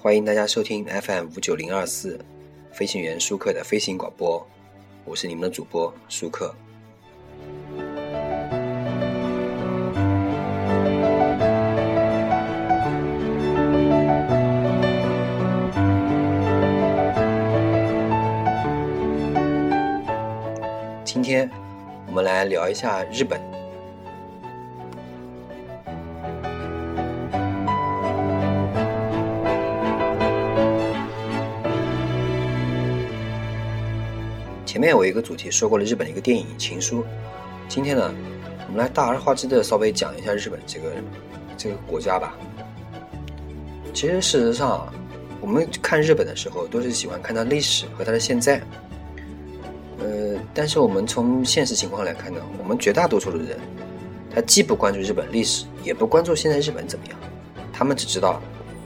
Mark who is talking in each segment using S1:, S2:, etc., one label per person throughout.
S1: 欢迎大家收听 FM 五九零二四飞行员舒克的飞行广播，我是你们的主播舒克。今天我们来聊一下日本。前面我一个主题说过了日本的一个电影《情书》，今天呢，我们来大而化之的稍微讲一下日本这个这个国家吧。其实事实上，我们看日本的时候都是喜欢看它历史和它的现在。呃，但是我们从现实情况来看呢，我们绝大多数的人，他既不关注日本历史，也不关注现在日本怎么样，他们只知道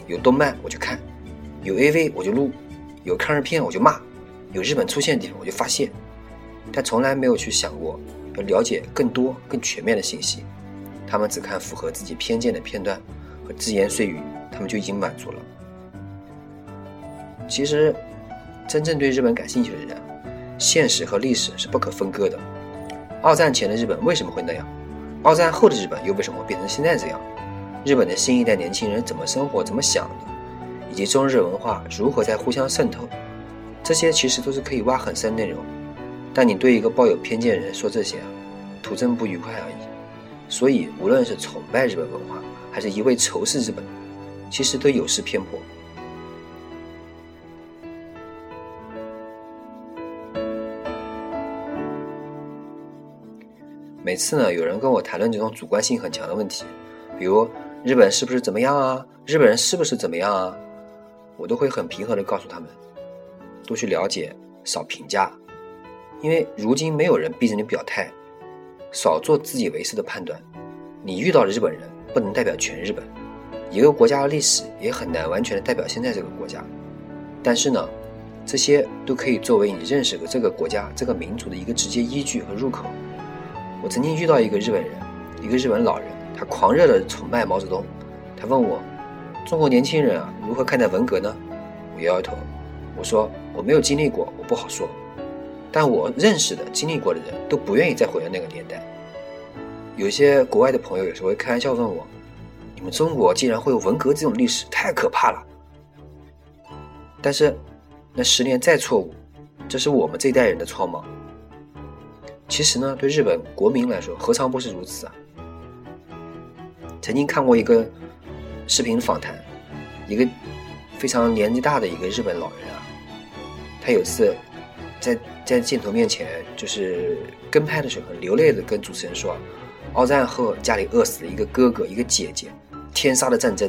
S1: 有动漫我就看，有 AV 我就录，有抗日片我就骂。有日本出现的地方，我就发现，但从来没有去想过要了解更多、更全面的信息。他们只看符合自己偏见的片段和只言碎语，他们就已经满足了。其实，真正对日本感兴趣的人，现实和历史是不可分割的。二战前的日本为什么会那样？二战后的日本又为什么会变成现在这样？日本的新一代年轻人怎么生活、怎么想的？以及中日文化如何在互相渗透？这些其实都是可以挖很深内容，但你对一个抱有偏见的人说这些啊，徒增不愉快而已。所以，无论是崇拜日本文化，还是一味仇视日本，其实都有失偏颇。每次呢，有人跟我谈论这种主观性很强的问题，比如日本是不是怎么样啊？日本人是不是怎么样啊？我都会很平和的告诉他们。多去了解，少评价，因为如今没有人逼着你表态，少做自以为是的判断。你遇到的日本人不能代表全日本，一个国家的历史也很难完全的代表现在这个国家。但是呢，这些都可以作为你认识这个国家、这个民族的一个直接依据和入口。我曾经遇到一个日本人，一个日本老人，他狂热的崇拜毛泽东。他问我，中国年轻人啊，如何看待文革呢？我摇摇头。我说我没有经历过，我不好说。但我认识的、经历过的人都不愿意再回到那个年代。有些国外的朋友有时候会开玩笑问我：“你们中国竟然会有文革这种历史，太可怕了。”但是，那十年再错误，这是我们这一代人的创吗？其实呢，对日本国民来说，何尝不是如此啊？曾经看过一个视频访谈，一个非常年纪大的一个日本老人啊。他有次在在镜头面前，就是跟拍的时候，流泪的跟主持人说：“二战后家里饿死了一个哥哥，一个姐姐，天杀的战争。”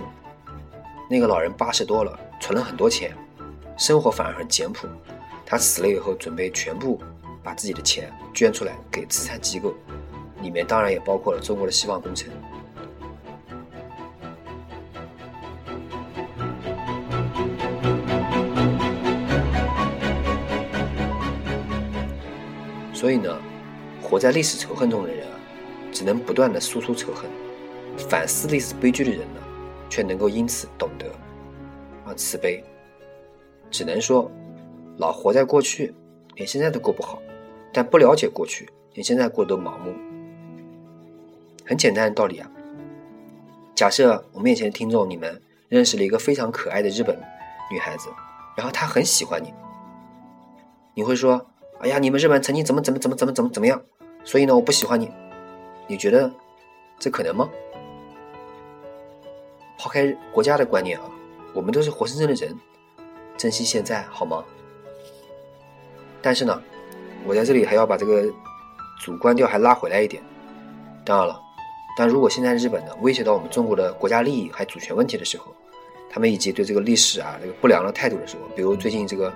S1: 那个老人八十多了，存了很多钱，生活反而很简朴。他死了以后，准备全部把自己的钱捐出来给慈善机构，里面当然也包括了中国的希望工程。所以呢，活在历史仇恨中的人啊，只能不断的输出仇恨；反思历史悲剧的人呢，却能够因此懂得啊慈悲。只能说，老活在过去，连现在都过不好；但不了解过去，连现在过得都盲目。很简单的道理啊。假设我面前的听众你们认识了一个非常可爱的日本女孩子，然后她很喜欢你，你会说？哎呀，你们日本曾经怎么怎么怎么怎么怎么怎么样？所以呢，我不喜欢你。你觉得这可能吗？抛开国家的观念啊，我们都是活生生的人，珍惜现在好吗？但是呢，我在这里还要把这个主观调还拉回来一点。当然了，但如果现在日本呢威胁到我们中国的国家利益还主权问题的时候，他们以及对这个历史啊这个不良的态度的时候，比如最近这个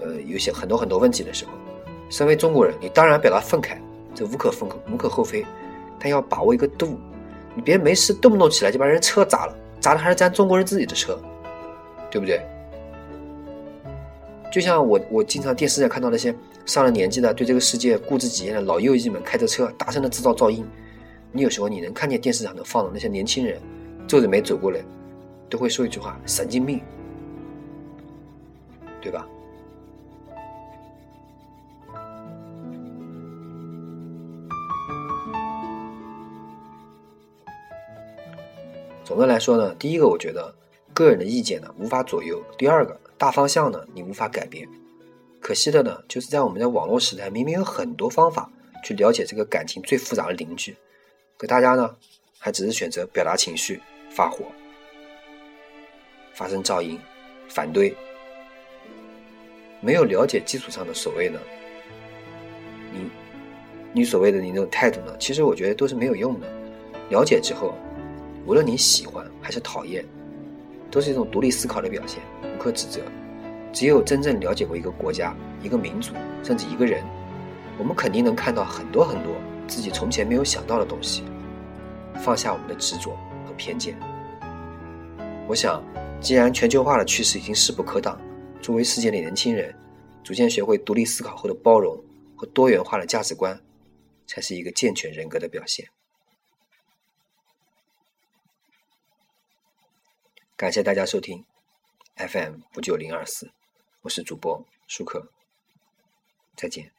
S1: 呃有些很多很多问题的时候。身为中国人，你当然表达愤慨，这无可奉无可厚非，但要把握一个度，你别没事动不动起来就把人车砸了，砸的还是咱中国人自己的车，对不对？就像我我经常电视上看到那些上了年纪的对这个世界固执己见的老右翼们开着车大声的制造噪音，你有时候你能看见电视上能放的那些年轻人皱着眉走过来，都会说一句话：神经病。对吧？总的来说呢，第一个我觉得个人的意见呢无法左右；第二个大方向呢你无法改变。可惜的呢，就是在我们的网络时代，明明有很多方法去了解这个感情最复杂的邻居，可大家呢还只是选择表达情绪、发火、发生噪音、反对，没有了解基础上的所谓呢，你你所谓的你那种态度呢，其实我觉得都是没有用的。了解之后。无论你喜欢还是讨厌，都是一种独立思考的表现，无可指责。只有真正了解过一个国家、一个民族，甚至一个人，我们肯定能看到很多很多自己从前没有想到的东西，放下我们的执着和偏见。我想，既然全球化的趋势已经势不可挡，作为世界的年轻人，逐渐学会独立思考后的包容和多元化的价值观，才是一个健全人格的表现。感谢大家收听 FM 五九零二四，我是主播舒克，再见。